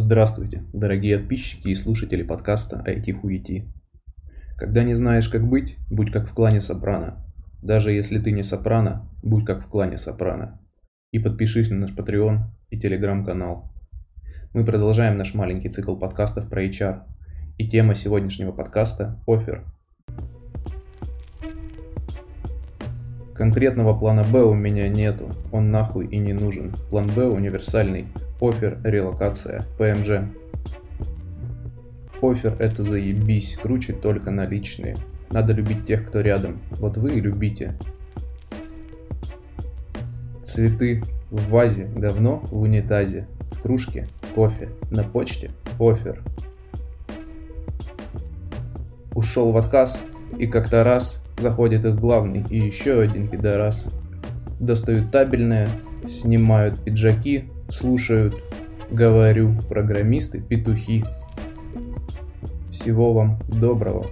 Здравствуйте, дорогие подписчики и слушатели подкаста IT Хуети. Когда не знаешь, как быть, будь как в клане Сопрано. Даже если ты не Сопрано, будь как в клане Сопрано. И подпишись на наш Patreon и Телеграм-канал. Мы продолжаем наш маленький цикл подкастов про HR. И тема сегодняшнего подкаста – офер – Конкретного плана Б у меня нету, он нахуй и не нужен. План Б универсальный. Офер, релокация, ПМЖ. Офер это заебись, круче только наличные. Надо любить тех, кто рядом. Вот вы и любите. Цветы в вазе, говно в унитазе. В кружке кофе, на почте офер. Ушел в отказ и как-то раз Заходит их главный и еще один пидорас. Достают табельное, снимают пиджаки, слушают, говорю, программисты, петухи. Всего вам доброго.